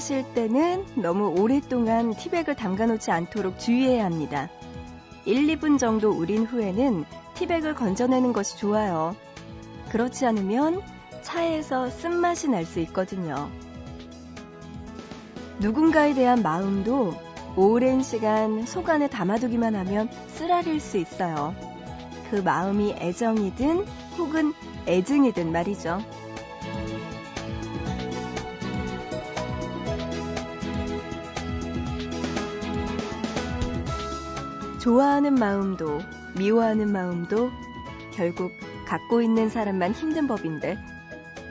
마실 때는 너무 오랫동안 티백을 담가놓지 않도록 주의해야 합니다. 1, 2분 정도 우린 후에는 티백을 건져내는 것이 좋아요. 그렇지 않으면 차에서 쓴맛이 날 수 있거든요. 누군가에 대한 마음도 오랜 시간 속 안에 담아두기만 하면 쓰라릴 수 있어요. 그 마음이 애정이든 혹은 애증이든 말이죠. 좋아하는 마음도 미워하는 마음도 결국 갖고 있는 사람만 힘든 법인데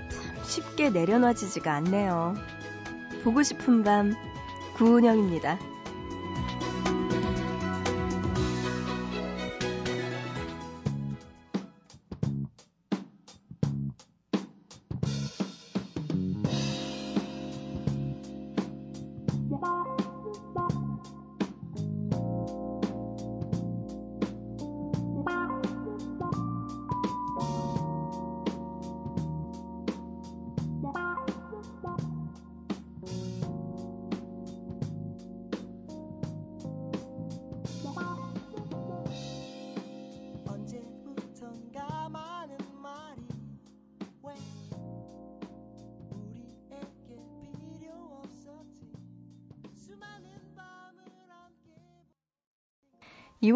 참 쉽게 내려놔지지가 않네요. 보고 싶은 밤 구은영입니다.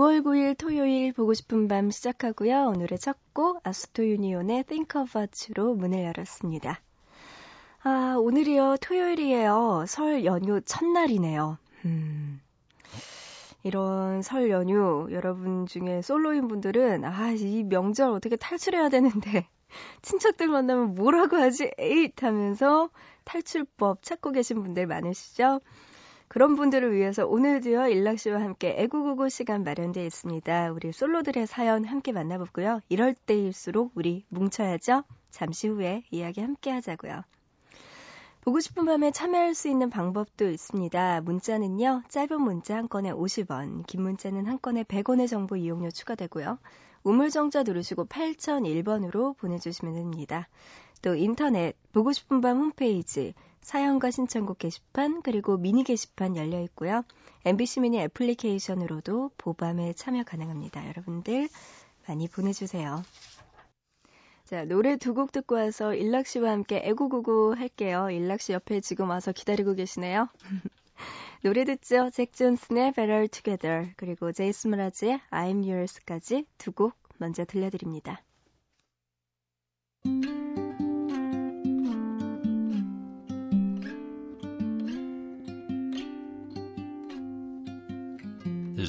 (2월 9일) 토요일 보고 싶은 밤 시작하고요. 오늘의 첫 곡 아스토 유니온의 Think About Chu로 문을 열었습니다. 아, 오늘이요. 토요일이에요. 설 연휴 첫날이네요. 음. 이런 설 연휴 여러분 중에 솔로인 분들은 아, 이 명절 어떻게 탈출해야 되는데 친척들 만나면 뭐라고 하지? 에잇 하면서 탈출법 찾고 계신 분들 많으시죠? 그런 분들을 위해서 오늘도요, 일락 씨와 함께 애구구구 시간 마련되어 있습니다. 우리 솔로들의 사연 함께 만나보고요. 이럴 때일수록 우리 뭉쳐야죠? 잠시 후에 이야기 함께 하자고요. 보고 싶은 밤에 참여할 수 있는 방법도 있습니다. 문자는요, 짧은 문자 한 건에 50원, 긴 문자는 한 건에 100원의 정보 이용료 추가되고요. 우물정자 누르시고 8001번으로 보내주시면 됩니다. 또 인터넷, 보고 싶은 밤 홈페이지, 사연과 신청곡 게시판 그리고 미니 게시판 열려 있고요. MBC 미니 애플리케이션으로도 보밤에 참여 가능합니다. 여러분들 많이 보내주세요. 자, 노래 두 곡 듣고 와서 일락 씨와 함께 애구구구 할게요. 일락 씨 옆에 지금 와서 기다리고 계시네요. 노래 듣죠? 잭 존슨의 Better Together 그리고 제이스 무라즈의 I'm Yours까지 두 곡 먼저 들려드립니다.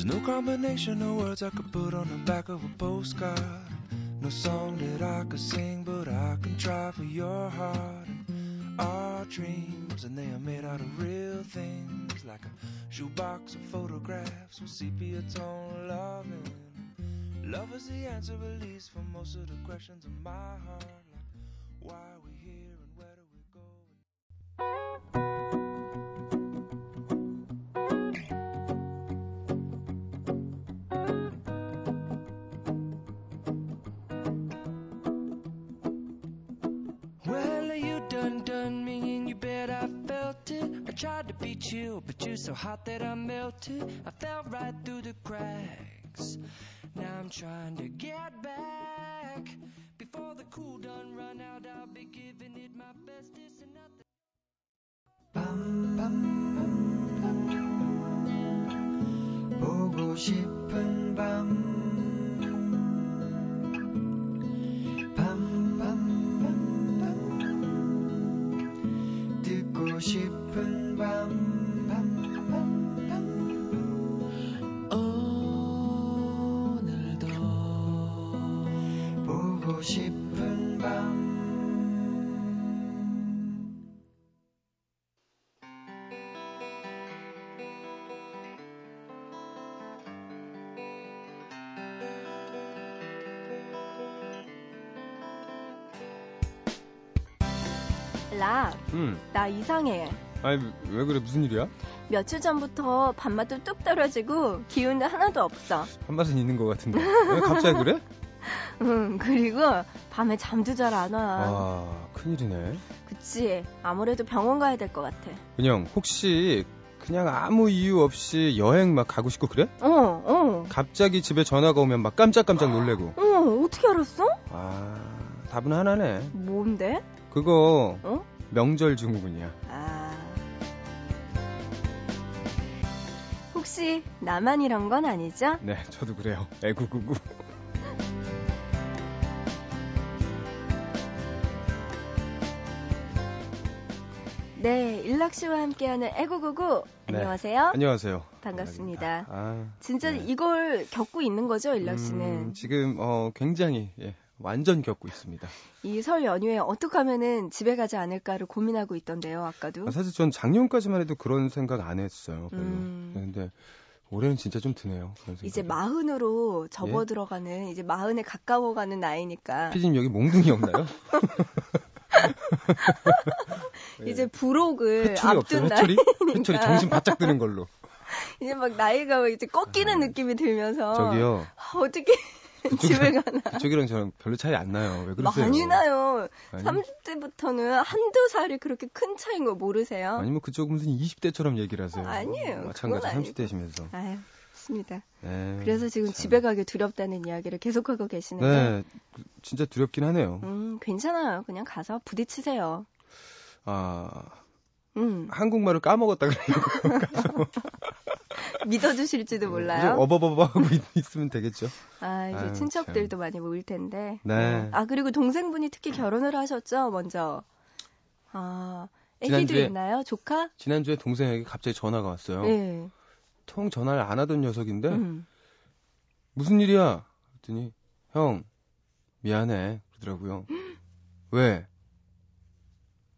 No combination of words I could put on the back of a postcard. No song that I could sing, but I can try for your heart. And our dreams, and they are made out of real things, like a shoebox of photographs with sepia tone loving. Love is the answer, at least for most of the questions in my heart. Like why we be chill, but you're so hot that I melted. I fell right through the cracks. Now I'm trying to get back. Before the cool done run out, I'll be giving it my best. This and nothing. Bum, bum, bum, bum. 보고 싶은 밤. 나 이상해. 아니 왜 그래 무슨 일이야? 며칠 전부터 밥맛도 뚝 떨어지고 기운도 하나도 없어. 밥맛은 있는 것 같은데 왜 갑자기 그래? 응 그리고 밤에 잠도 잘 안 와. 아 큰일이네. 없지. 아무래도 병원 가야 될 것 같아. 은영, 혹시 그냥 아무 이유 없이 여행 막 가고 싶고 그래? 어, 어. 갑자기 집에 전화가 오면 막 깜짝깜짝 놀래고. 어, 어떻게 알았어? 아, 답은 하나네. 뭔데? 그거 어? 명절 증후군이야. 아. 혹시 나만 이런 건 아니죠? 네, 저도 그래요. 애구구구. 네, 일락 씨와 함께하는 애구구구. 네. 안녕하세요. 안녕하세요. 반갑습니다. 아, 진짜 네. 이걸 겪고 있는 거죠, 일락 음, 씨는? 지금 어, 굉장히 예, 완전 겪고 있습니다. 이 설 연휴에 어떻게 하면은 집에 가지 않을까를 고민하고 있던데요, 아까도. 아, 사실 전 작년까지만 해도 그런 생각 안 했어요. 별로. 음. 근데 올해는 진짜 좀 드네요. 이제. 마흔으로 예? 접어들어가는 이제 마흔에 가까워가는 나이니까 피디님 여기 몽둥이 없나요? 이제 부록을? 앞둔? 나이니까 회초리 정신 바짝 드는 걸로. 이제 막 나이가 이제 꺾이는 느낌이 들면서 아. 저기요. 아, 어떻게 집에 가나 그쪽이랑 저랑 별로 차이 안 나요. 왜 그러세요? 많이 나요. 아니, 30대부터는 한두 살이 그렇게 큰 차이인 거 모르세요? 아니 뭐 그쪽 무슨 20대처럼 얘기를 하세요. 아니에요. 마찬가지 그건 아니고. 30대시면서. 아유, 좋습니다. 네, 그래서 지금 참. 집에 가기 두렵다는 이야기를 계속하고 계시는데 네, 그- 진짜 두렵긴 하네요. 음, 괜찮아요. 그냥 가서 부딪히세요. 아, 음, 한국말을 까먹었다 그래요. 믿어주실지도 몰라요. 어버버버 하고 있- 있으면 되겠죠. 아, 이제 아유, 친척들도 많이 모일 텐데. 네. 아, 그리고 동생분이 특히 결혼을 하셨죠, 먼저. 아, 애기들 지난주에- 있나요? 조카? 지난주에 동생에게 갑자기 전화가 왔어요. 네. 통 전화를 안 하던 녀석인데 음. 무슨 일이야? 그랬더니 형 미안해 그러더라고요. 왜?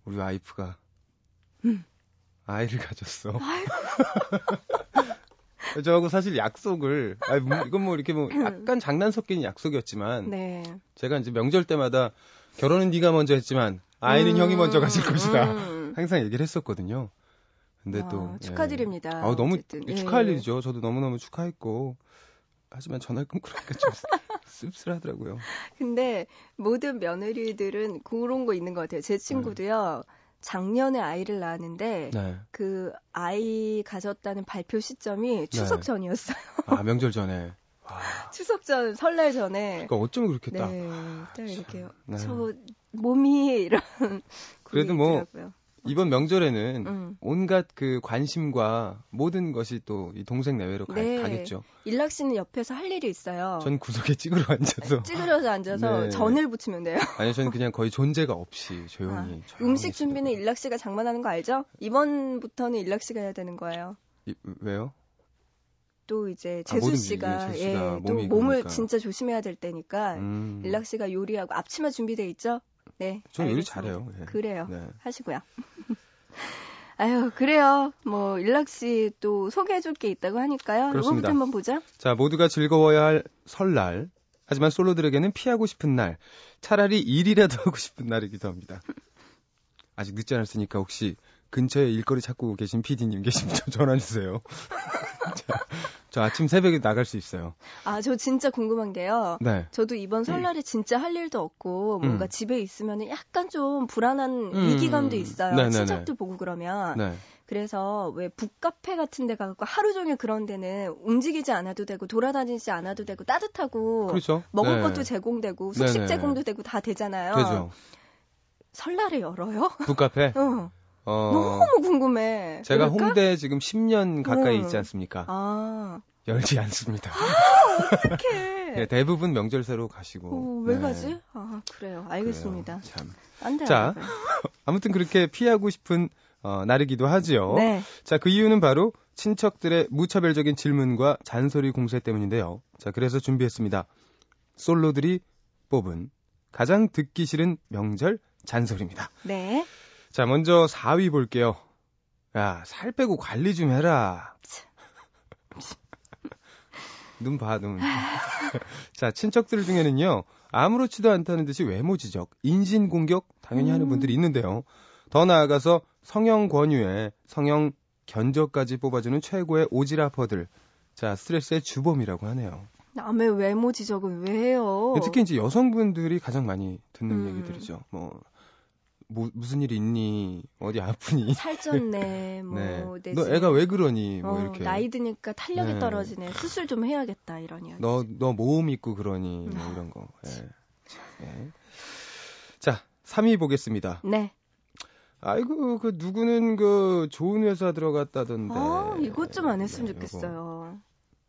우리 와이프가 음. 아이를 가졌어. 저하고 사실 약속을 아니, 뭐, 이건 뭐 이렇게 뭐 약간 장난 섞인 약속이었지만 네. 제가 이제 명절 때마다 결혼은 네가 먼저 했지만 아이는 음, 형이 먼저 가질 것이다. 음. 항상 얘기를 했었거든요. 근데 아, 또 예. 축하드립니다. 아, 너무 어쨌든. 예. 축하할 일이죠. 저도 너무 너무 축하했고. 하지만 전화를 끊고 나니까 좀 씁쓸하더라고요. 근데 모든 며느리들은 그런 거 있는 것 같아요. 제 친구도요. 작년에 아이를 낳았는데 네. 그 아이 가졌다는 발표 시점이 추석 네. 전이었어요. 아, 명절 전에. 와, 추석 전, 설날 전에. 그러니까 어쩌면 그렇게 딱. 네, 딱 이렇게 네. 저 몸이 이런 그래도 뭐 있더라고요. 이번 명절에는 음. 온갖 그 관심과 모든 것이 또 이 동생 내외로 가, 네. 가겠죠. 일락 씨는 옆에서 할 일이 있어요. 전 구석에 찌그러 앉아서. 찌그러져 앉아서 네. 전을 붙이면 돼요. 아니, 저는 그냥 거의 존재가 없이 조용히. 아, 음식 준비는. 일락 씨가 장만하는 거 알죠? 이번부터는 일락 씨가 해야 되는 거예요. 이- 왜요? 또 이제 아, 재수 게 씨가 예, 또 몸을 그러니까. 진짜 조심해야 될 때니까 음. 일락 씨가 요리하고 앞치마 준비돼 있죠? 네. 전 요리. 잘해요. 예. 그래요. 네. 하시고요. 아유, 그래요. 뭐 일락 씨 또 소개해 줄 게 있다고 하니까요. 그렇습니다. 이거부터 한번 보죠. 자, 모두가 즐거워야 할 설날. 하지만 솔로들에게는 피하고 싶은 날. 차라리 일이라도 하고 싶은 날이기도 합니다. 아직 늦지 않았으니까 혹시 근처에 일거리 찾고 계신 PD님 계시면 좀 전화 주세요. 자, 저 아침 새벽에 나갈 수 있어요. 아, 저 진짜 궁금한 게요. 네. 저도 이번 설날에 진짜 할 일도 없고 뭔가 음. 집에 있으면 약간 좀 불안한 음. 위기감도 있어요. 네네네. 친척들 보고 그러면. 네. 그래서 왜 북카페 같은 데 가고 하루 종일 그런 데는 움직이지 않아도 되고 돌아다니지 않아도 되고 따뜻하고 그렇죠. 먹을 네. 것도 제공되고 숙식 네네. 제공도 되고 다 되잖아요. 되죠. 설날에 열어요? 북카페. 어, 어, 너무 궁금해. 제가 그럴까? 홍대에 지금 10년 가까이 음. 있지 않습니까? 아, 열지 않습니다. 어떡해. 네, 대부분 명절 새로 가시고. 어, 왜 네. 가지? 아, 그래요. 알겠습니다. 그래요. 참. 안 돼. 자, 아무튼 그렇게 피하고 싶은 어, 날이기도 하지요. 네. 자, 그 이유는 바로 친척들의 무차별적인 질문과 잔소리 공세 때문인데요. 자, 그래서 준비했습니다. 솔로들이 뽑은 가장 듣기 싫은 명절 잔소리입니다. 네. 자, 먼저 4위 볼게요. 야, 살 빼고 관리 좀 해라. 눈 봐, 눈. 자, 친척들 중에는요, 아무렇지도 않다는 듯이 외모 지적, 인신 공격 당연히 하는 음. 분들이 있는데요. 더 나아가서 성형 권유에 성형 견적까지 뽑아주는 최고의 오지라퍼들. 자, 스트레스의 주범이라고 하네요. 남의 외모 지적을 왜 해요? 특히 이제 여성분들이 가장 많이 듣는 음. 얘기들이죠. 뭐, 뭐, 무슨 일이 있니? 어디 아프니? 살쪘네. 뭐 네. 내 너 애가 왜 그러니? 뭐 어, 이렇게. 나이 드니까 탄력이 네. 떨어지네. 수술 좀 해야겠다 이런 이야기. 너, 너 모음 있고 그러니. 음. 뭐 이런 거. 예. 예. 자, 3위 보겠습니다. 네. 아이고, 그 누구는 그 좋은 회사 들어갔다던데. 아, 이것 좀 안 했으면 네. 좋겠어요.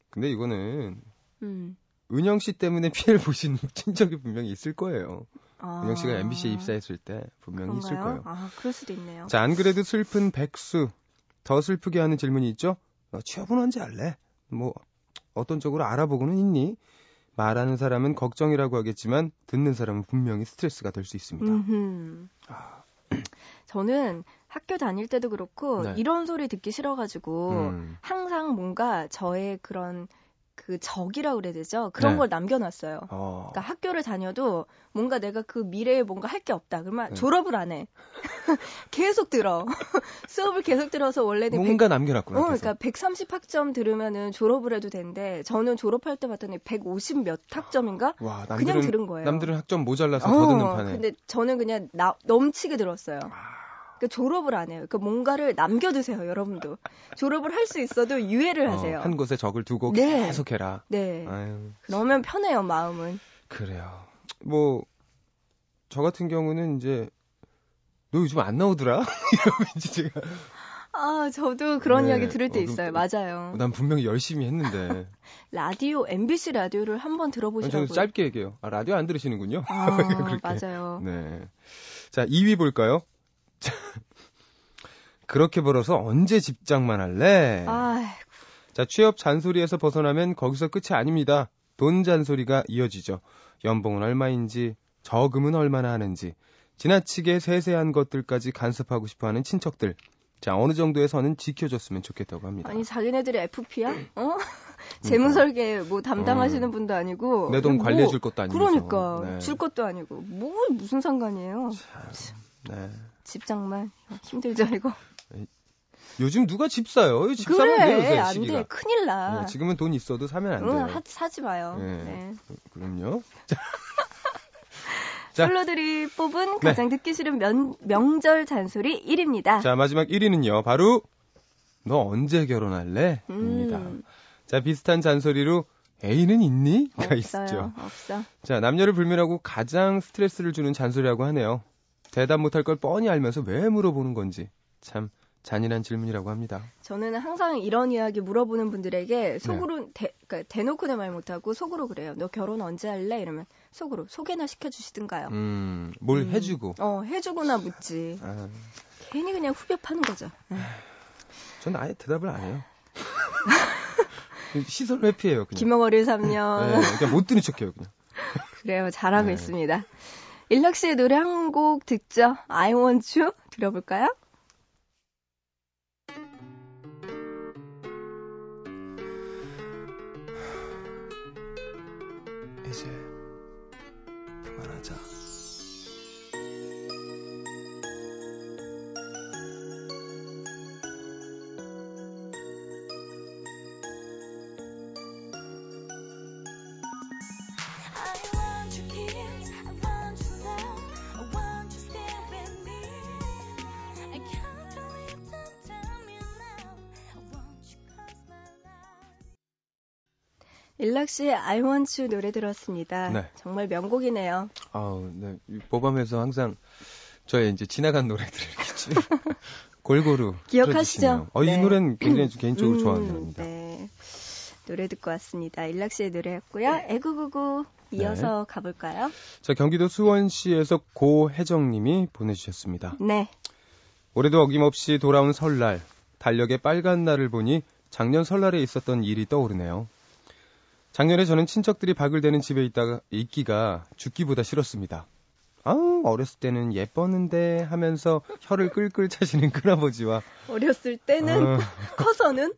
근데 이거는 음. 은영 씨 때문에 피해를 보신 친척이 분명히 있을 거예요. 아, 은영 씨가 MBC에 입사했을 때 분명히 있을 그런가요? 거예요. 아, 그럴 수도 있네요. 자, 안 그래도 슬픈 백수. 더 슬프게 하는 질문이 있죠? 너 취업은 언제 할래? 뭐, 어떤 쪽으로 알아보고는 있니? 말하는 사람은 걱정이라고 하겠지만, 듣는 사람은 분명히 스트레스가 될 수 있습니다. 음흠. 아. 저는 학교 다닐 때도 그렇고 네. 이런 소리 듣기 싫어가지고 음. 항상 뭔가 저의 그런 그 적이라고 그래야 되죠? 그런 네. 걸 남겨놨어요. 어. 그러니까 학교를 다녀도 뭔가 내가 그 미래에 뭔가 할 게 없다. 그러면 네. 졸업을 안 해. 계속 들어. 수업을 계속 들어서 원래는 뭔가 남겨놨구나. 어. 그러니까 130학점 들으면은 졸업을 해도 되는데 저는 졸업할 때 봤더니 150 몇 학점인가? 와, 그냥 남들은, 들은 거예요. 남들은 학점 모자라서 더 듣는 판에. 근데 저는 그냥 나, 넘치게 들었어요. 아. 그러니까 졸업을 안 해요. 그러니까 뭔가를 남겨두세요, 여러분도. 졸업을 할 수 있어도 유예를 하세요. 어, 한 곳에 적을 두고 네. 계속 해라. 네. 아유, 그러면 편해요, 마음은. 그래요. 뭐, 저 같은 경우는 이제, 너 요즘 안 나오더라? 이러면 제가, 아, 저도 그런 네. 이야기 들을 때 어, 있어요. 또- 맞아요. 난 분명히 열심히 했는데. 라디오, MBC 라디오를 한번 아니, 들어보시라고요. 저는 짧게 얘기해요. 아, 라디오 안 들으시는군요. 아. 맞아요. 네. 자, 2위 볼까요? 자, 그렇게 벌어서 언제 집장만 할래? 아, 자, 취업 잔소리에서 벗어나면 거기서 끝이 아닙니다. 돈 잔소리가 이어지죠. 연봉은 얼마인지, 저금은 얼마나 하는지, 지나치게 세세한 것들까지 간섭하고 싶어 하는 친척들. 자, 어느 정도의 선은 지켜줬으면 좋겠다고 합니다. 아니 자기네들이 FP야? 어? 재무설계 뭐 담당하시는 음. 분도 아니고 내돈 뭐, 관리해 줄 것도 아니면서. 그러니까 네. 줄 것도 아니고 뭐 무슨 상관이에요? 네. 집장만 힘들죠 이거. 요즘 누가 집 사요? 집 사면 돼요, 그래 요새 안 시기가. 돼 큰일 나. 네, 지금은 돈 있어도 사면 안 돼요. 응, 하, 사지 마요. 네. 네. 그럼요. 자. 솔로들이 뽑은 네. 가장 듣기 싫은 면, 명절 잔소리 1위입니다. 자, 마지막 1위는요. 바로 너 언제 결혼할래? 입니다. 음, 자, 비슷한 잔소리로 애인은 있니? 가. 있죠. 없어. 자, 남녀를 불면하고 가장 스트레스를 주는 잔소리라고 하네요. 대답 못할 걸 뻔히 알면서 왜 물어보는 건지. 참 잔인한 질문이라고 합니다. 저는 항상 이런 이야기 물어보는 분들에게 속으로 대, 그러니까 대놓고는 말 못하고 속으로 그래요. 너 결혼 언제 할래? 이러면 속으로 소개나 시켜주시든가요. 음, 뭘 음. 해주고. 어, 해주거나 묻지. 아, 괜히 그냥 후벼 파는 거죠. 전 아예 대답을 안 해요. 시선 회피해요, 그냥. 김영월의 3년. 네, 그냥 못 듣는 척해요, 그냥. 그래요. 잘하고 네. 있습니다. 일락 씨의 노래 한 곡 듣죠? I want you 들어볼까요? 이제 일락 씨의 I want you 노래 들었습니다. 네. 정말 명곡이네요. 아우, 네. 이 보밤에서 항상 저의 이제 지나간 노래들을 골고루 기억하시죠? 어, 이 네. 노래는 굉장히 개인적으로 음, 좋아하는 노래입니다. 네. 노래 듣고 왔습니다. 일락 씨의 노래였고요. 애구구구 이어서 가볼까요? 자, 경기도 수원시에서 고혜정님이 보내주셨습니다. 네. 올해도 어김없이 돌아온 설날, 달력의 빨간 날을 보니 작년 설날에 있었던 일이 떠오르네요. 작년에 저는 친척들이 박을 대는 집에 있다가 있기가 죽기보다 싫었습니다. 아우 어렸을 때는 예뻤는데 하면서 혀를 끌끌 차시는 큰아버지와 어렸을 때는 아, 커서는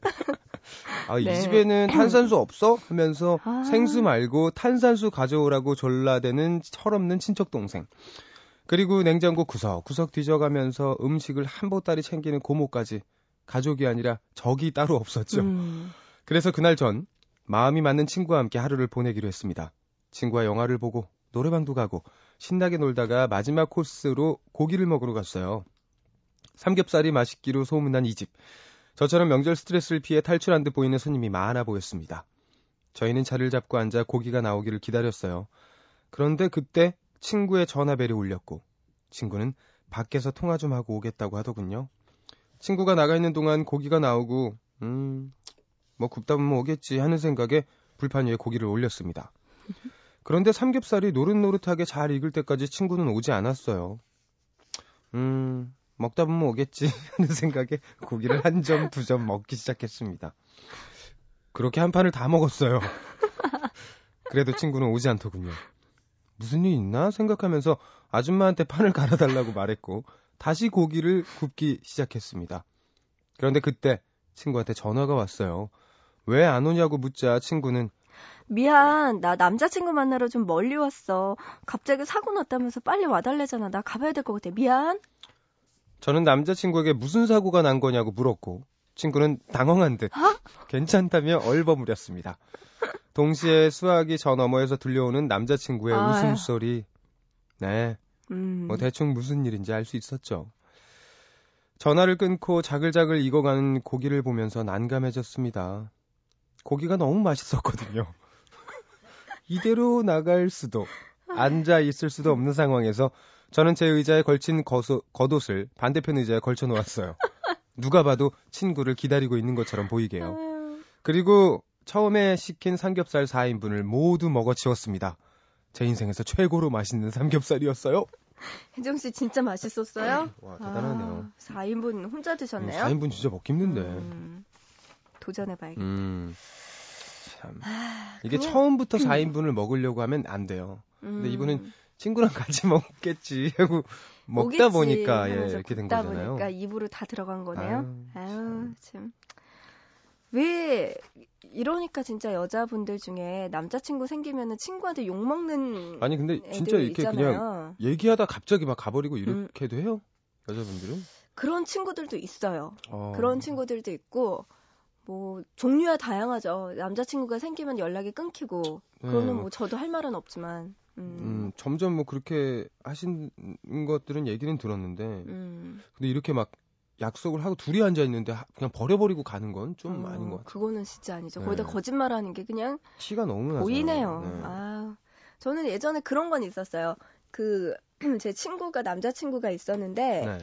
아, 이 네. 집에는 탄산수 없어? 하면서 아. 생수 말고 탄산수 가져오라고 졸라대는 철없는 친척 동생. 그리고 냉장고 구석구석 뒤져가면서 음식을 한 보따리 챙기는 고모까지 가족이 아니라 적이 따로 없었죠. 음, 그래서 그날 전 마음이 맞는 친구와 함께 하루를 보내기로 했습니다. 친구와 영화를 보고 노래방도 가고 신나게 놀다가 마지막 코스로 고기를 먹으러 갔어요. 삼겹살이 맛있기로 소문난 이 집. 저처럼 명절 스트레스를 피해 탈출한 듯 보이는 손님이 많아 보였습니다. 저희는 차를 잡고 앉아 고기가 나오기를 기다렸어요. 그런데 그때 친구의 전화벨이 울렸고 친구는 밖에서 통화 좀 하고 오겠다고 하더군요. 친구가 나가 있는 동안 고기가 나오고 음, 뭐 굽다 보면 오겠지 하는 생각에 불판 위에 고기를 올렸습니다. 그런데 삼겹살이 노릇노릇하게 잘 익을 때까지 친구는 오지 않았어요. 음, 먹다 보면 오겠지 하는 생각에 고기를 한 점, 두 점 먹기 시작했습니다. 그렇게 한 판을 다 먹었어요. 그래도 친구는 오지 않더군요. 무슨 일 있나 생각하면서 아줌마한테 판을 갈아달라고 말했고 다시 고기를 굽기 시작했습니다. 그런데 그때 친구한테 전화가 왔어요. 왜 안 오냐고 묻자 친구는 미안, 나 남자친구 만나러 좀 멀리 왔어. 갑자기 사고 났다면서 빨리 와달래잖아. 나 가봐야 될 것 같아. 미안. 저는 남자친구에게 무슨 사고가 난 거냐고 물었고 친구는 당황한 듯 괜찮다며 얼버무렸습니다. 동시에 수학이 저 너머에서 들려오는 남자친구의 아유. 웃음소리. 네, 음. 뭐 대충 무슨 일인지 알 수 있었죠. 전화를 끊고 자글자글 익어가는 고기를 보면서 난감해졌습니다. 고기가 너무 맛있었거든요. 이대로 나갈 수도, 앉아 있을 수도 없는 상황에서 저는 제 의자에 걸친 거소- 겉옷을 반대편 의자에 걸쳐 놓았어요. 누가 봐도 친구를 기다리고 있는 것처럼 보이게요. 그리고 처음에 시킨 삼겹살 4인분을 모두 먹어치웠습니다. 제 인생에서 최고로 맛있는 삼겹살이었어요. 혜정 씨 진짜 맛있었어요? 와, 대단하네요. 아, 4인분 혼자 드셨네요? 4인분 진짜 먹기 힘든데. 음, 도전해봐야겠다. 음. 참. 아, 이게 그냥- 처음부터 4인분을 먹으려고 하면 안 돼요. 근데 음, 이분은 친구랑 같이 먹겠지 하고 먹다 보니까 예, 이렇게 된 거잖아요. 보니까 입으로 다 들어간 거네요. 아유, 아유, 참. 왜 이러니까 진짜 여자분들 중에 남자친구 생기면은 친구한테 욕 먹는 아니 근데 진짜 이렇게 그냥 있잖아요. 얘기하다 갑자기 막 가버리고 음. 이렇게도 해요? 여자분들은? 그런 친구들도 있어요. 어. 그런 친구들도 있고 뭐 종류야 다양하죠. 남자친구가 생기면 연락이 끊기고 그거는 네. 뭐 저도 할 말은 없지만 음, 음, 점점 뭐 그렇게 하신 것들은 얘기는 들었는데 음, 근데 이렇게 막 약속을 하고 둘이 앉아 있는데 하- 그냥 버려버리고 가는 건좀 어, 아닌 것 같아요. 그거는 진짜 아니죠. 네. 거기다 거짓말하는 게 그냥 티가 너무. 보이네요. 네. 아, 저는 예전에 그런 건 있었어요. 그 제 친구가 남자친구가 있었는데 네.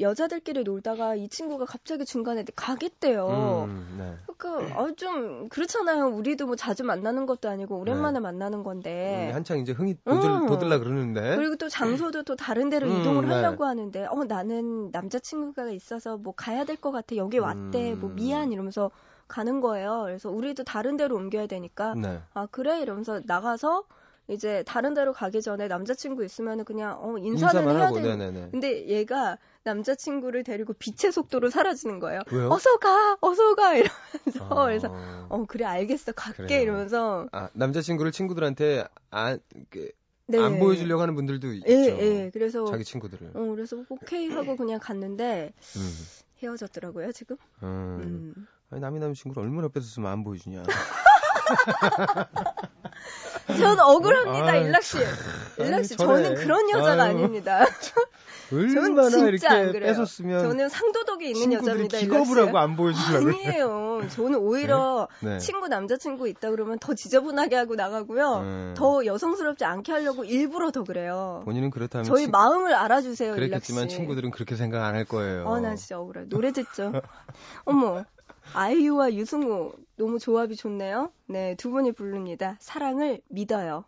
여자들끼리 놀다가 이 친구가 갑자기 중간에 가겠대요. 음, 네. 그러니까 아, 좀 그렇잖아요. 우리도 뭐 자주 만나는 것도 아니고 오랜만에 만나는 건데. 음, 한창 이제 흥이 돋을, 음. 돋을라 그러는데. 그리고 또 장소도 또 다른 데로 음, 이동을 네. 하려고 하는데 어 나는 남자친구가 있어서 뭐 가야 될 것 같아 여기 왔대 뭐 음. 미안 이러면서 가는 거예요 그래서 우리도 다른 데로 옮겨야 되니까 네. 아 그래 이러면서 나가서 이제 다른 데로 가기 전에 남자친구 있으면은 그냥 어 인사는 해야 하고, 돼 네네네. 근데 얘가 남자친구를 데리고 빛의 속도로 사라지는 거예요 왜요? 어서 가 어서 가 이러면서 어. 그래서 어 그래 알겠어 갈게 그래요. 이러면서 아, 남자친구를 친구들한테 안, 그, 네. 안 보여주려고 하는 분들도 있죠. 예, 예. 그래서 자기 친구들을. 어, 그래서 오케이 하고 그냥 갔는데 음. 헤어졌더라고요 지금. 음. 음. 아니, 남이 남의 친구를 얼마나 뺏었으면 안 보여주냐. 전 억울합니다 아이, 일락 씨. 일락 씨 저래. 저는 그런 여자가 아유. 아닙니다. 얼마나 진짜 이렇게 안 그래요. 뺏었으면 저는 상도덕이 있는 여자입니다. 기겁을 씨. 하고 안 보여주려고. 아니에요. 저는 오히려 네. 친구 남자친구 있다 그러면 더 지저분하게 하고 나가고요. 음. 더 여성스럽지 않게 하려고 일부러 더 그래요. 본인은 그렇다면 저희 친- 마음을 알아주세요. 그랬겠지만 친구들은 그렇게 생각 안 할 거예요. 어, 나 진짜 억울해. 노래 듣죠. 어머, 아이유와 유승우 너무 조합이 좋네요. 네, 두 분이 부릅니다. 사랑을 믿어요.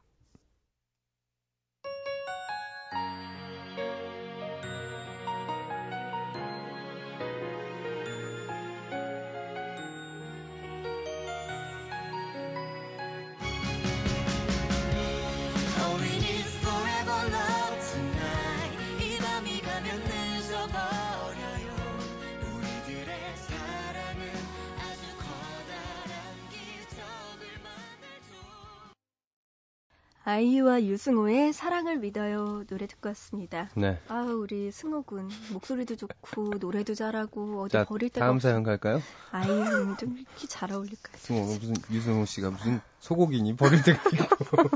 아이유와 유승우의 사랑을 믿어요. 노래 듣고 왔습니다. 네. 아, 우리 승호 군. 목소리도 좋고, 노래도 잘하고, 어디 자, 버릴 데가 다음. 사연 갈까요? 아이유는 좀 이렇게 잘 어울릴 것 같아요. 승호, 무슨, 유승호 씨가 무슨 소고기니 버릴 데가 있고.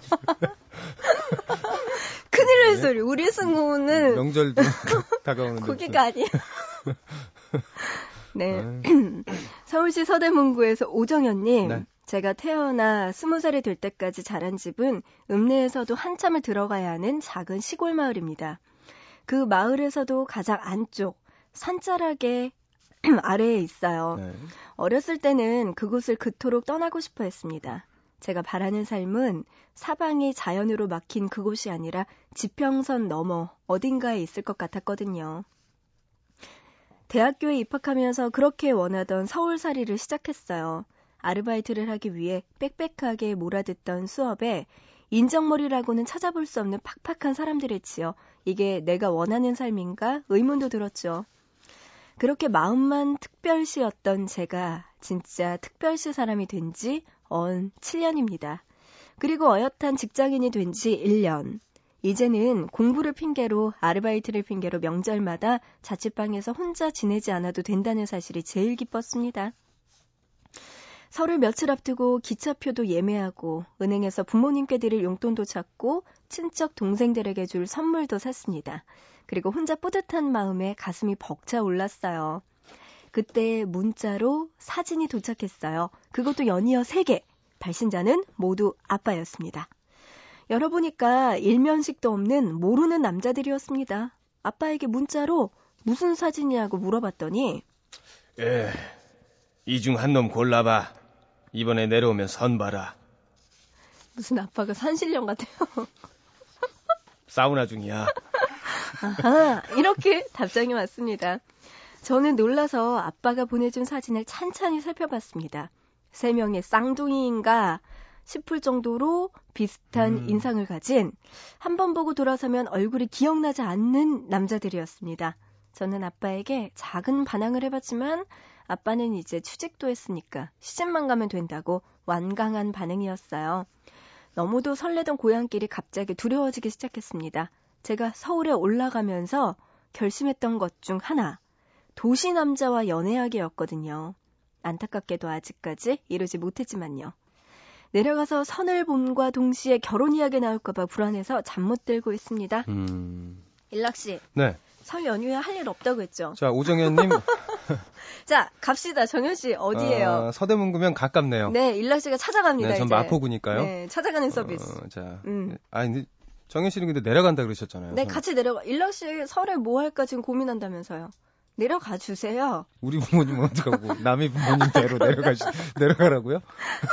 큰일 무슨 소리? 우리 승우는 명절도 다가오는데. 고기가 아니야. 네. 무슨. 서울시 서대문구에서 오정현님. 네. 제가 태어나 스무 살이 될 때까지 자란 집은 읍내에서도 한참을 들어가야 하는 작은 시골 마을입니다. 그 마을에서도 가장 안쪽 산자락의 아래에 있어요. 네. 어렸을 때는 그곳을 그토록 떠나고 싶어 했습니다. 제가 바라는 삶은 사방이 자연으로 막힌 그곳이 아니라 지평선 너머 어딘가에 있을 것 같았거든요. 대학교에 입학하면서 그렇게 원하던 서울살이를 시작했어요. 아르바이트를 하기 위해 빽빽하게 몰아듣던 수업에 인정머리라고는 찾아볼 수 없는 팍팍한 사람들에 치여 이게 내가 원하는 삶인가 의문도 들었죠. 그렇게 마음만 특별시였던 제가 진짜 특별시 사람이 된 지 언 7년입니다. 그리고 어엿한 직장인이 된 지 1년. 이제는 공부를 핑계로 아르바이트를 핑계로 명절마다 자취방에서 혼자 지내지 않아도 된다는 사실이 제일 기뻤습니다. 설을 며칠 앞두고 기차표도 예매하고 은행에서 부모님께 드릴 용돈도 찾고 친척 동생들에게 줄 선물도 샀습니다. 그리고 혼자 뿌듯한 마음에 가슴이 벅차 올랐어요. 그때 문자로 사진이 도착했어요. 그것도 연이어 3개. 발신자는 모두 아빠였습니다. 열어보니까 일면식도 없는 모르는 남자들이었습니다. 아빠에게 문자로 무슨 사진이냐고 물어봤더니 예, 이중 한 놈 골라봐. 이번에 내려오면 선 봐라. 무슨 아빠가 산신령 같아요. 사우나 중이야. 아하, 이렇게 답장이 왔습니다. 저는 놀라서 아빠가 보내준 사진을 찬찬히 살펴봤습니다. 세 명의 쌍둥이인가 싶을 정도로 비슷한 음. 인상을 가진 한 번 보고 돌아서면 얼굴이 기억나지 않는 남자들이었습니다. 저는 아빠에게 작은 반항을 해봤지만 아빠는 이제 취직도 했으니까 시집만 가면 된다고 완강한 반응이었어요. 너무도 설레던 고향길이 갑자기 두려워지기 시작했습니다. 제가 서울에 올라가면서 결심했던 것 중 하나, 도시 남자와 연애하기였거든요. 안타깝게도 아직까지 이루지 못했지만요. 내려가서 선을 봄과 동시에 결혼 이야기 나올까봐 불안해서 잠 못 들고 있습니다. 음. 일락 씨, 네. 설 연휴에 할 일 없다고 했죠? 자, 오정현님. 자, 갑시다. 정현 씨 어디예요? 아, 서대문구면 가깝네요. 네, 일락 씨가 찾아갑니다. 네, 전 이제. 마포구니까요. 네, 찾아가는 서비스. 어, 자. 음. 아니, 정현 씨는 근데 내려간다 그러셨잖아요. 네, 같이 내려가. 일락 씨 설에 뭐 할까 지금 고민한다면서요. 내려가 주세요. 우리 부모님 어떡하고 남의 부모님대로 내려가시 내려가라고요?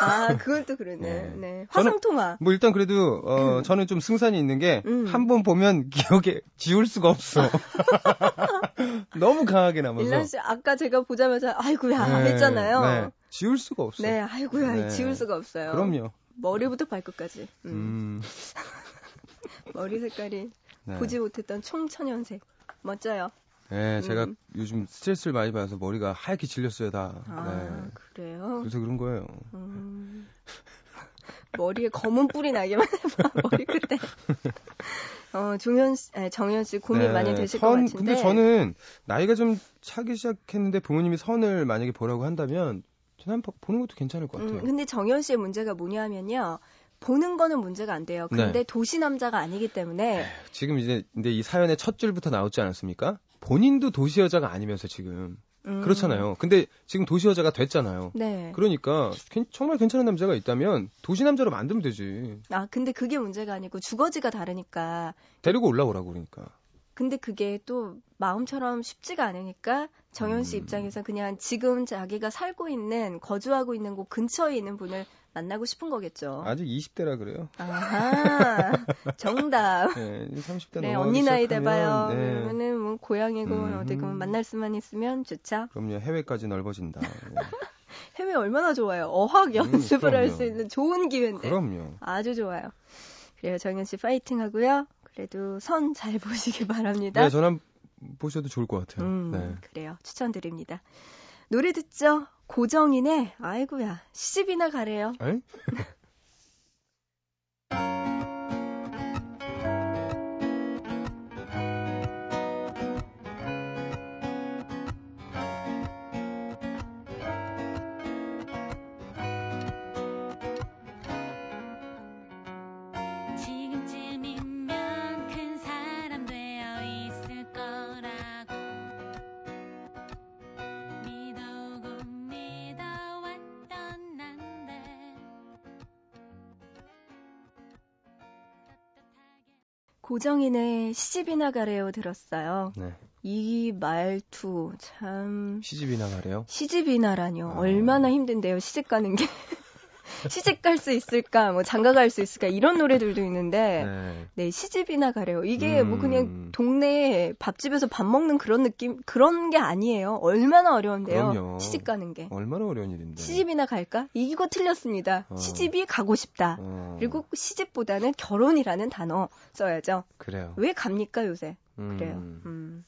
아, 그건 또 그러네. 네. 네. 저는- 화성토마. 뭐 일단 그래도 어 저는 좀 승산이 있는 게한 음. 번 보면 기억에 지울 수가 없어. 너무 강하게 남아서. 일락 씨 아까 제가 보자마자 아이고야 네, 했잖아요. 네. 네, 지울 수가 없어. 아이고야 네. 지울 수가 없어요. 그럼요. 머리부터 발끝까지. 음. 음. 머리 색깔이 네. 보지 못했던 총천연색. 멋져요. 네, 제가 음. 요즘 스트레스를 많이 받아서 머리가 하얗게 질렸어요, 다. 아, 네. 그래요? 그래서 그런 거예요. 음. 머리에 검은 뿔이 나게만 해봐, 머리 끝에. 어, 종현 씨, 아니, 정현 씨 고민 네, 많이 되실 선- 것 같은데. 근데 저는 나이가 좀 차기 시작했는데 부모님이 선을 만약에 보라고 한다면 저는 보는 것도 괜찮을 것 같아요. 음, 근데 정현 씨의 문제가 뭐냐면요. 보는 거는 문제가 안 돼요. 근데 네. 도시 남자가 아니기 때문에 지금 이제 근데 이 사연의 첫 줄부터 나왔지 않았습니까? 본인도 도시 여자가 아니면서 지금 음, 그렇잖아요. 근데 지금 도시 여자가 됐잖아요. 네. 그러니까 괜- 정말 괜찮은 남자가 있다면 도시 남자로 만들면 되지. 아, 근데 그게 문제가 아니고 주거지가 다르니까. 데리고 올라오라고 그러니까. 근데 그게 또 마음처럼 쉽지가 않으니까 정현 씨 음. 입장에서 그냥 지금 자기가 살고 있는 거주하고 있는 곳 근처에 있는 분을 만나고 싶은 거겠죠. 아직 20대라 그래요. 아하, 정답. 네, 30대 네, 언니 나이 돼봐요. 네, 그러면은 뭐 고향이고 음. 어디고 만날 수만 있으면 좋죠. 그럼요. 해외까지 넓어진다. 네. 해외 얼마나 좋아요. 어학 음, 연습을 할 그럼요. 수 있는 좋은 기회인데. 그럼요. 아주 좋아요. 그래요, 정현 씨 파이팅 하고요. 그래도 선 잘 보시기 바랍니다. 네, 전화 보셔도 좋을 것 같아요. 음, 네. 그래요. 추천드립니다. 노래 듣죠? 고정인의 아이고야 시집이나 가래요. 고정인의 시집이나 가래요 들었어요. 네. 이 말투 참 시집이나 가래요. 시집이나라뇨. 아. 얼마나 힘든데요, 시집 가는 게. 시집 갈 수 있을까, 뭐 장가 갈 수 있을까, 이런 노래들도 있는데, 네. 네, 시집이나 가래요. 이게 뭐 음. 그냥 동네에 밥집에서 밥 먹는 그런 느낌, 그런 게 아니에요. 얼마나 어려운데요. 그럼요. 시집 가는 게. 얼마나 어려운 일인데. 시집이나 갈까? 이거 틀렸습니다. 어. 시집이 가고 싶다. 어, 그리고 시집보다는 결혼이라는 단어 써야죠. 그래요. 왜 갑니까, 요새? 음. 그래요. 음.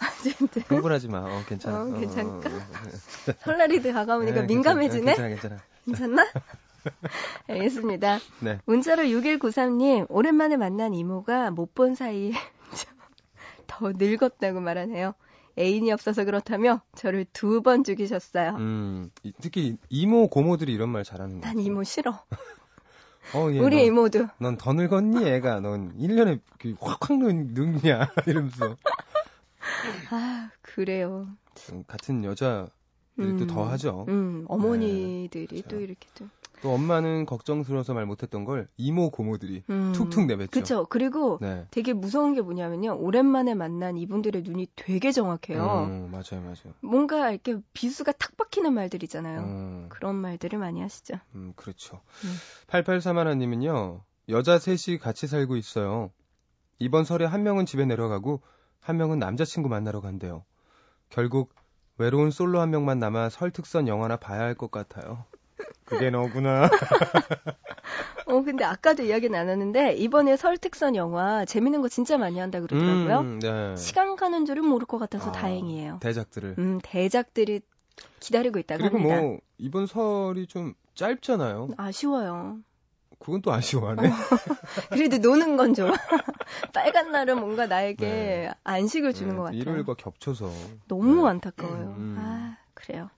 흥분하지 마. 어, 괜찮아. 어, 괜찮을까? 어. 설날이도 다가오니까 네, 민감해지네? 괜찮아, 괜찮아. 괜찮나? 알겠습니다. 네. 문자로 6193님, 오랜만에 만난 이모가 못 본 사이에 더 늙었다고 말하네요. 애인이 없어서 그렇다며 저를 두 번 죽이셨어요. 음, 이- 특히 이모 고모들이 이런 말 잘하는 거. 난 이모 싫어. 어, 얘, 우리 너, 이모도. 넌 더 늙었니, 애가? 넌 1년에 그 확확 늙, 늙냐? 이러면서. 아, 그래요. 좀 같은 여자들이 음. 또더 하죠. 음, 어머니들이 그렇죠. 또 이렇게 또. 또 엄마는 걱정스러워서 말 못했던 걸 이모 고모들이 음, 툭툭 내뱉죠. 그쵸. 그리고 네. 되게 무서운 게 뭐냐면요. 오랜만에 만난 이분들의 눈이 되게 정확해요. 음, 맞아요, 맞아요. 뭔가 이렇게 비수가 탁 박히는 말들이잖아요. 음, 그런 말들을 많이 하시죠. 음, 그렇죠. 음. 8831님은요, 여자 셋이 같이 살고 있어요. 이번 설에 한 명은 집에 내려가고, 한 명은 남자친구 만나러 간대요. 결국, 외로운 솔로 한 명만 남아 설 특선 영화나 봐야 할 것 같아요. 그게 너구나. 어, 근데 아까도 이야기 나눴는데, 이번에 설 특선 영화 재밌는 거 진짜 많이 한다 그러더라고요. 음, 네. 시간 가는 줄은 모를 것 같아서 아, 다행이에요. 대작들을. 음, 대작들이 기다리고 있다고 그리고 합니다. 뭐, 이번 설이 좀 짧잖아요. 아쉬워요. 그건 또 아쉬워하네. 그래도 노는 건 좋아. 빨간 날은 뭔가 나에게 네. 안식을 주는 네, 것 같아요. 일요일과 겹쳐서. 너무 네. 안타까워요. 음. 아, 그래요.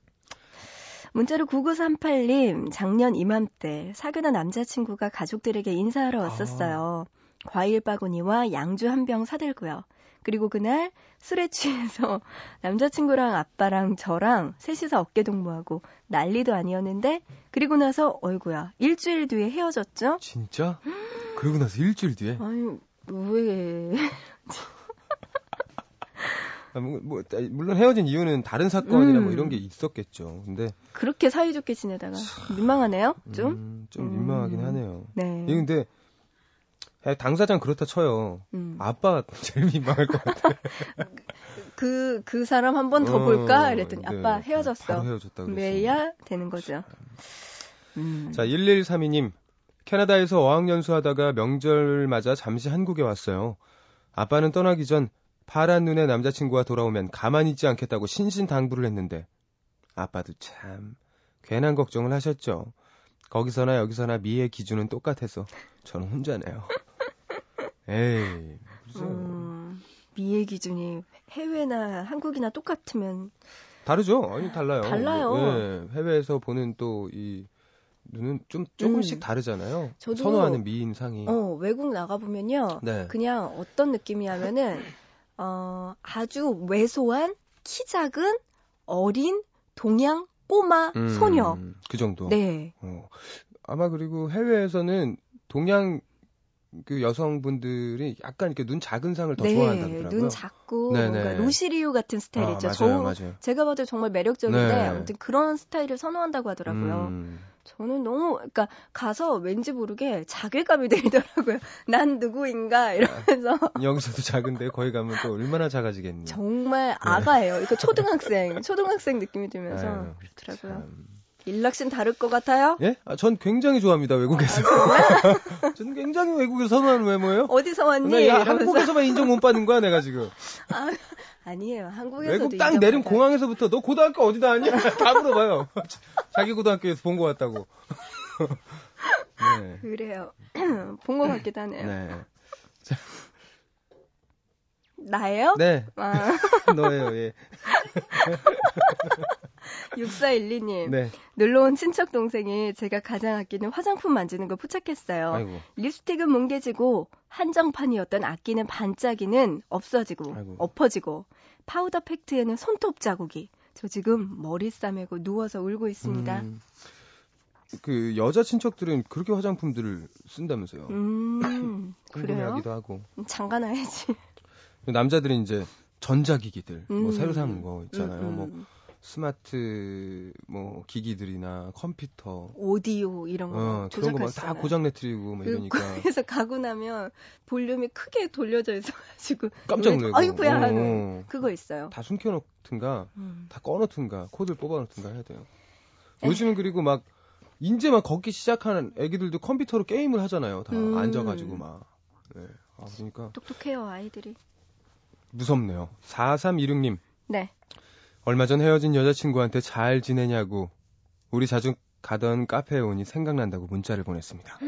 문자로 9938님, 작년 이맘때 사귀는 남자친구가 가족들에게 인사하러 아. 왔었어요. 과일 바구니와 양주 한 병 사들고요. 그리고 그날 술에 취해서 남자친구랑 아빠랑 저랑 셋이서 어깨 동무하고 난리도 아니었는데 그리고 나서 어이구야 일주일 뒤에 헤어졌죠? 진짜? 그러고 나서 일주일 뒤에? 아니 왜 아, 뭐, 뭐, 물론 헤어진 이유는 다른 사건이나 뭐 음. 이런 게 있었겠죠. 근데 그렇게 사이좋게 지내다가 민망하네요 좀? 음, 좀 음. 민망하긴 하네요. 네. 예, 근데 야, 당사자는 그렇다 쳐요. 음. 아빠가 제일 민망할 것 같아. 그, 그 사람 한 번더 어, 볼까? 이랬더니 네, 아빠 헤어졌어. 바로 헤어졌다. 매야 되는 거죠. 음. 자, 1132님. 캐나다에서 어학연수 하다가 명절 맞아 잠시 한국에 왔어요. 아빠는 떠나기 전 파란 눈의 남자친구가 돌아오면 가만히 있지 않겠다고 신신당부를 했는데 아빠도 참 괜한 걱정을 하셨죠. 거기서나 여기서나 미의 기준은 똑같아서 저는 혼자네요. 에이, 무슨 음, 미의 기준이 해외나 한국이나 똑같으면 다르죠? 아니 달라요. 달라요. 예, 해외에서 보는 또 이 눈은 좀 조금씩 음. 다르잖아요. 저도- 선호하는 미인 상이. 어, 외국 나가 보면요. 네. 그냥 어떤 느낌이냐면은 어, 아주 왜소한 키 작은 어린 동양 꼬마 음, 소녀. 그 정도. 네. 어, 아마 그리고 해외에서는 동양 그 여성분들이 약간 이렇게 눈 작은 상을 더 네. 좋아한다 그러더라고요. 눈 작고 네네. 뭔가 루시리우 같은 스타일 아, 있죠. 맞아요, 저 맞아요. 제가 봐도 정말 매력적인데 네. 아무튼 그런 스타일을 선호한다고 하더라고요. 음, 저는 너무 그러니까 가서 왠지 모르게 자괴감이 들더라고요. 난 누구인가 이러면서 여기서도 작은데 거기 가면 또 얼마나 작아지겠니? 정말 아가예요. 이거 초등학생, 초등학생 느낌이 들면서 아유, 그렇더라고요. 참. 일락신 다를 것 같아요? 예? 아, 전 굉장히 좋아합니다 외국에서. 저는 굉장히 외국에서 선호하는 외모예요. 어디서 왔니? 나 야, 한국에서만 인정 못 받는 거야 내가 지금. 아니에요. 한국에서도 외국 딱 내린. 공항에서부터 너 고등학교 어디 다녔냐? 다 물어봐요. 자기 고등학교에서 본 것 같다고. 네. 그래요. 본 것 같기도 하네요. 네. 나예요? 네. 아, 너예요, 예. 6412님. 네. 놀러 온 친척 동생이 제가 가장 아끼는 화장품 만지는 걸 포착했어요. 아이고. 립스틱은 뭉개지고 한정판이었던 아끼는 반짝이는 없어지고 아이고. 엎어지고 파우더 팩트에는 손톱 자국이 저 지금 머리 싸매고 누워서 울고 있습니다. 음, 그 여자 친척들은 그렇게 화장품들을 쓴다면서요. 음, 그래요? 궁금해하기도 하고. 잠가놔야지. 남자들은 이제 전자기기들, 뭐 음. 새로 사는 거 있잖아요. 음, 뭐 음. 스마트 뭐 기기들이나 컴퓨터, 오디오 이런 거 어, 그런 거막수 다. 고장 내트리고 뭐그 이러니까 그래서 가고 나면 볼륨이 크게 돌려져 있어가지고 깜짝 왜- 놀고. 아이고야 어, 하는 어. 그거 있어요. 다 숨겨놓든가 음. 다 꺼놓든가 코드를 뽑아놓든가 해야 돼요. 요즘은 그리고 막 이제 막 걷기 시작하는 애기들도 컴퓨터로 게임을 하잖아요. 다 음. 앉아가지고 막. 네. 아, 그러니까 똑똑해요 아이들이. 무섭네요. 4326님. 네. 얼마 전 헤어진 여자친구한테 잘 지내냐고 우리 자주 가던 카페에 오니 생각난다고 문자를 보냈습니다.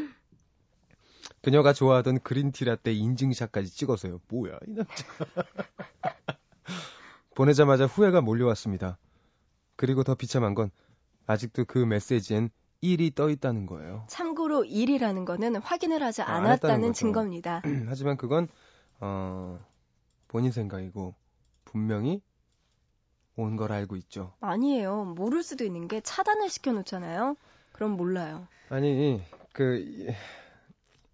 그녀가 좋아하던 그린티 라떼 인증샷까지 찍어서요. 뭐야 이 남자. 보내자마자 후회가 몰려왔습니다. 그리고 더 비참한 건 아직도 그 메시지엔 1이 떠 있다는 거예요. 참고로 1이라는 거는 확인을 하지 아, 안 않았다는. 증거입니다. 하지만 그건 어, 본인 생각이고 분명히 온 걸 알고 있죠. 아니에요. 모를 수도 있는 게 차단을 시켜놓잖아요. 그럼 몰라요. 아니 그 이-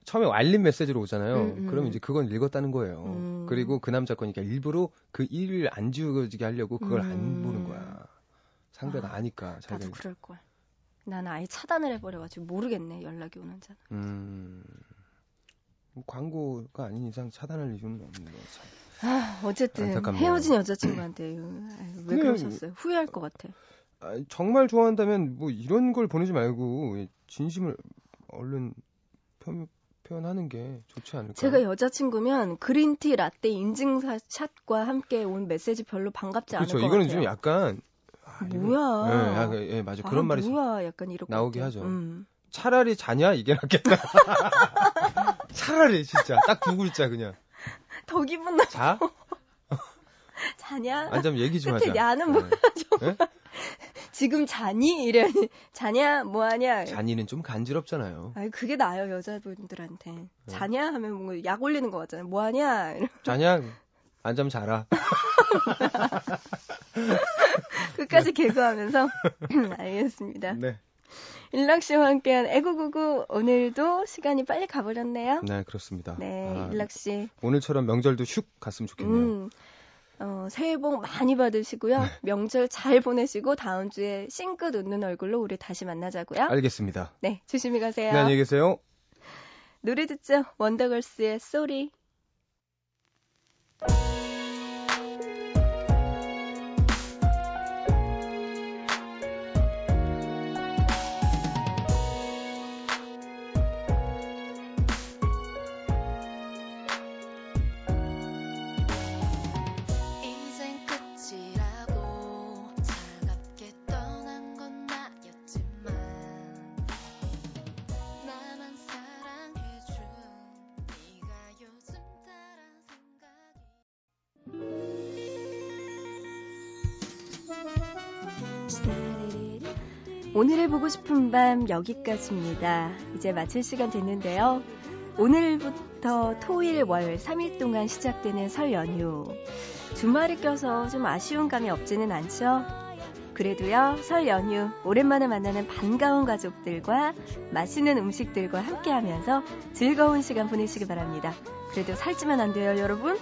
처음에 알림 메시지로 오잖아요. 음, 음. 그럼 이제 그건 읽었다는 거예요. 음. 그리고 그 남자 거니까 일부러 그 일을 안 지워지게 하려고 그걸 안 음. 보는 거야. 상대가 아, 아니까 자기가 나도 그럴 걸. 난 아예 차단을 해버려가지고 모르겠네 연락이 오는 자. 음. 뭐 광고가 아닌 이상 차단할 이유는 없는 거 참. 아, 어쨌든 안타깝네요. 헤어진 여자친구한테 왜 그러셨어요? 후회할 것 같아. 아, 정말 좋아한다면 뭐 이런 걸 보내지 말고 진심을 얼른 표, 표현하는 게 좋지 않을까? 제가 여자친구면 그린티 라떼 인증샷과 함께 온 메시지 별로 반갑지 그렇죠. 않을 것 이거는 같아요. 좀 약간 아, 뭐야? 예, 아, 그, 예, 맞아. 그런 아, 말이 뭐야? 약간 이렇게 나오게 하죠. 음. 차라리 자냐 이게 낫겠다. 차라리 진짜 딱 두 글자 그냥 더 기분 나. 자 자냐? 앉으면 얘기 좀 하자. 야는 뭐야, 예? 지금 자니? 이래니 자냐? 뭐하냐? 잔이는 좀 간지럽잖아요. 아니 그게 나아요 여자분들한테 네. 자냐 하면 뭔가 약 올리는 거 같잖아요 뭐하냐 이러- 자냐 앉으면 자라. 끝까지 개그하면서 알겠습니다 네, 일락 씨와 함께한 애구구구 오늘도 시간이 빨리 가버렸네요 네 그렇습니다. 네 아, 일락 씨 오늘처럼 명절도 슉 갔으면 좋겠네요. 음, 어, 새해 복 많이 받으시고요 네. 명절 잘 보내시고 다음 주에 싱긋 웃는 얼굴로 우리 다시 만나자고요 알겠습니다. 네 조심히 가세요 네, 안녕히 계세요. 노래 듣죠 원더걸스의 쏘리 오늘의 보고 싶은 밤 여기까지입니다. 이제 마칠 시간 됐는데요. 오늘부터 토일 월 3일 동안 시작되는 설 연휴. 주말이 껴서 좀 아쉬운 감이 없지는 않죠? 그래도요, 설 연휴, 오랜만에 만나는 반가운 가족들과 맛있는 음식들과 함께 하면서 즐거운 시간 보내시기 바랍니다. 그래도 살찌면 안 돼요, 여러분?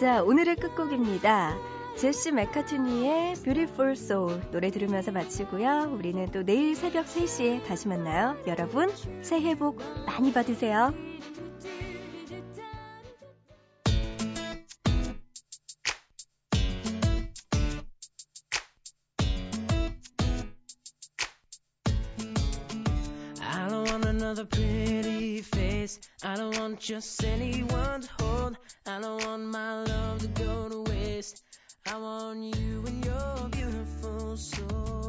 자, 오늘의 끝곡입니다. 제시 맥카트니의 Beautiful Soul 노래 들으면서 마치고요. 우리는 또 내일 새벽 3시에 다시 만나요. 여러분, 새해 복 많이 받으세요. Another pretty face. I don't want just anyone to hold. I don't want my love to go to waste. I want you and your beautiful soul.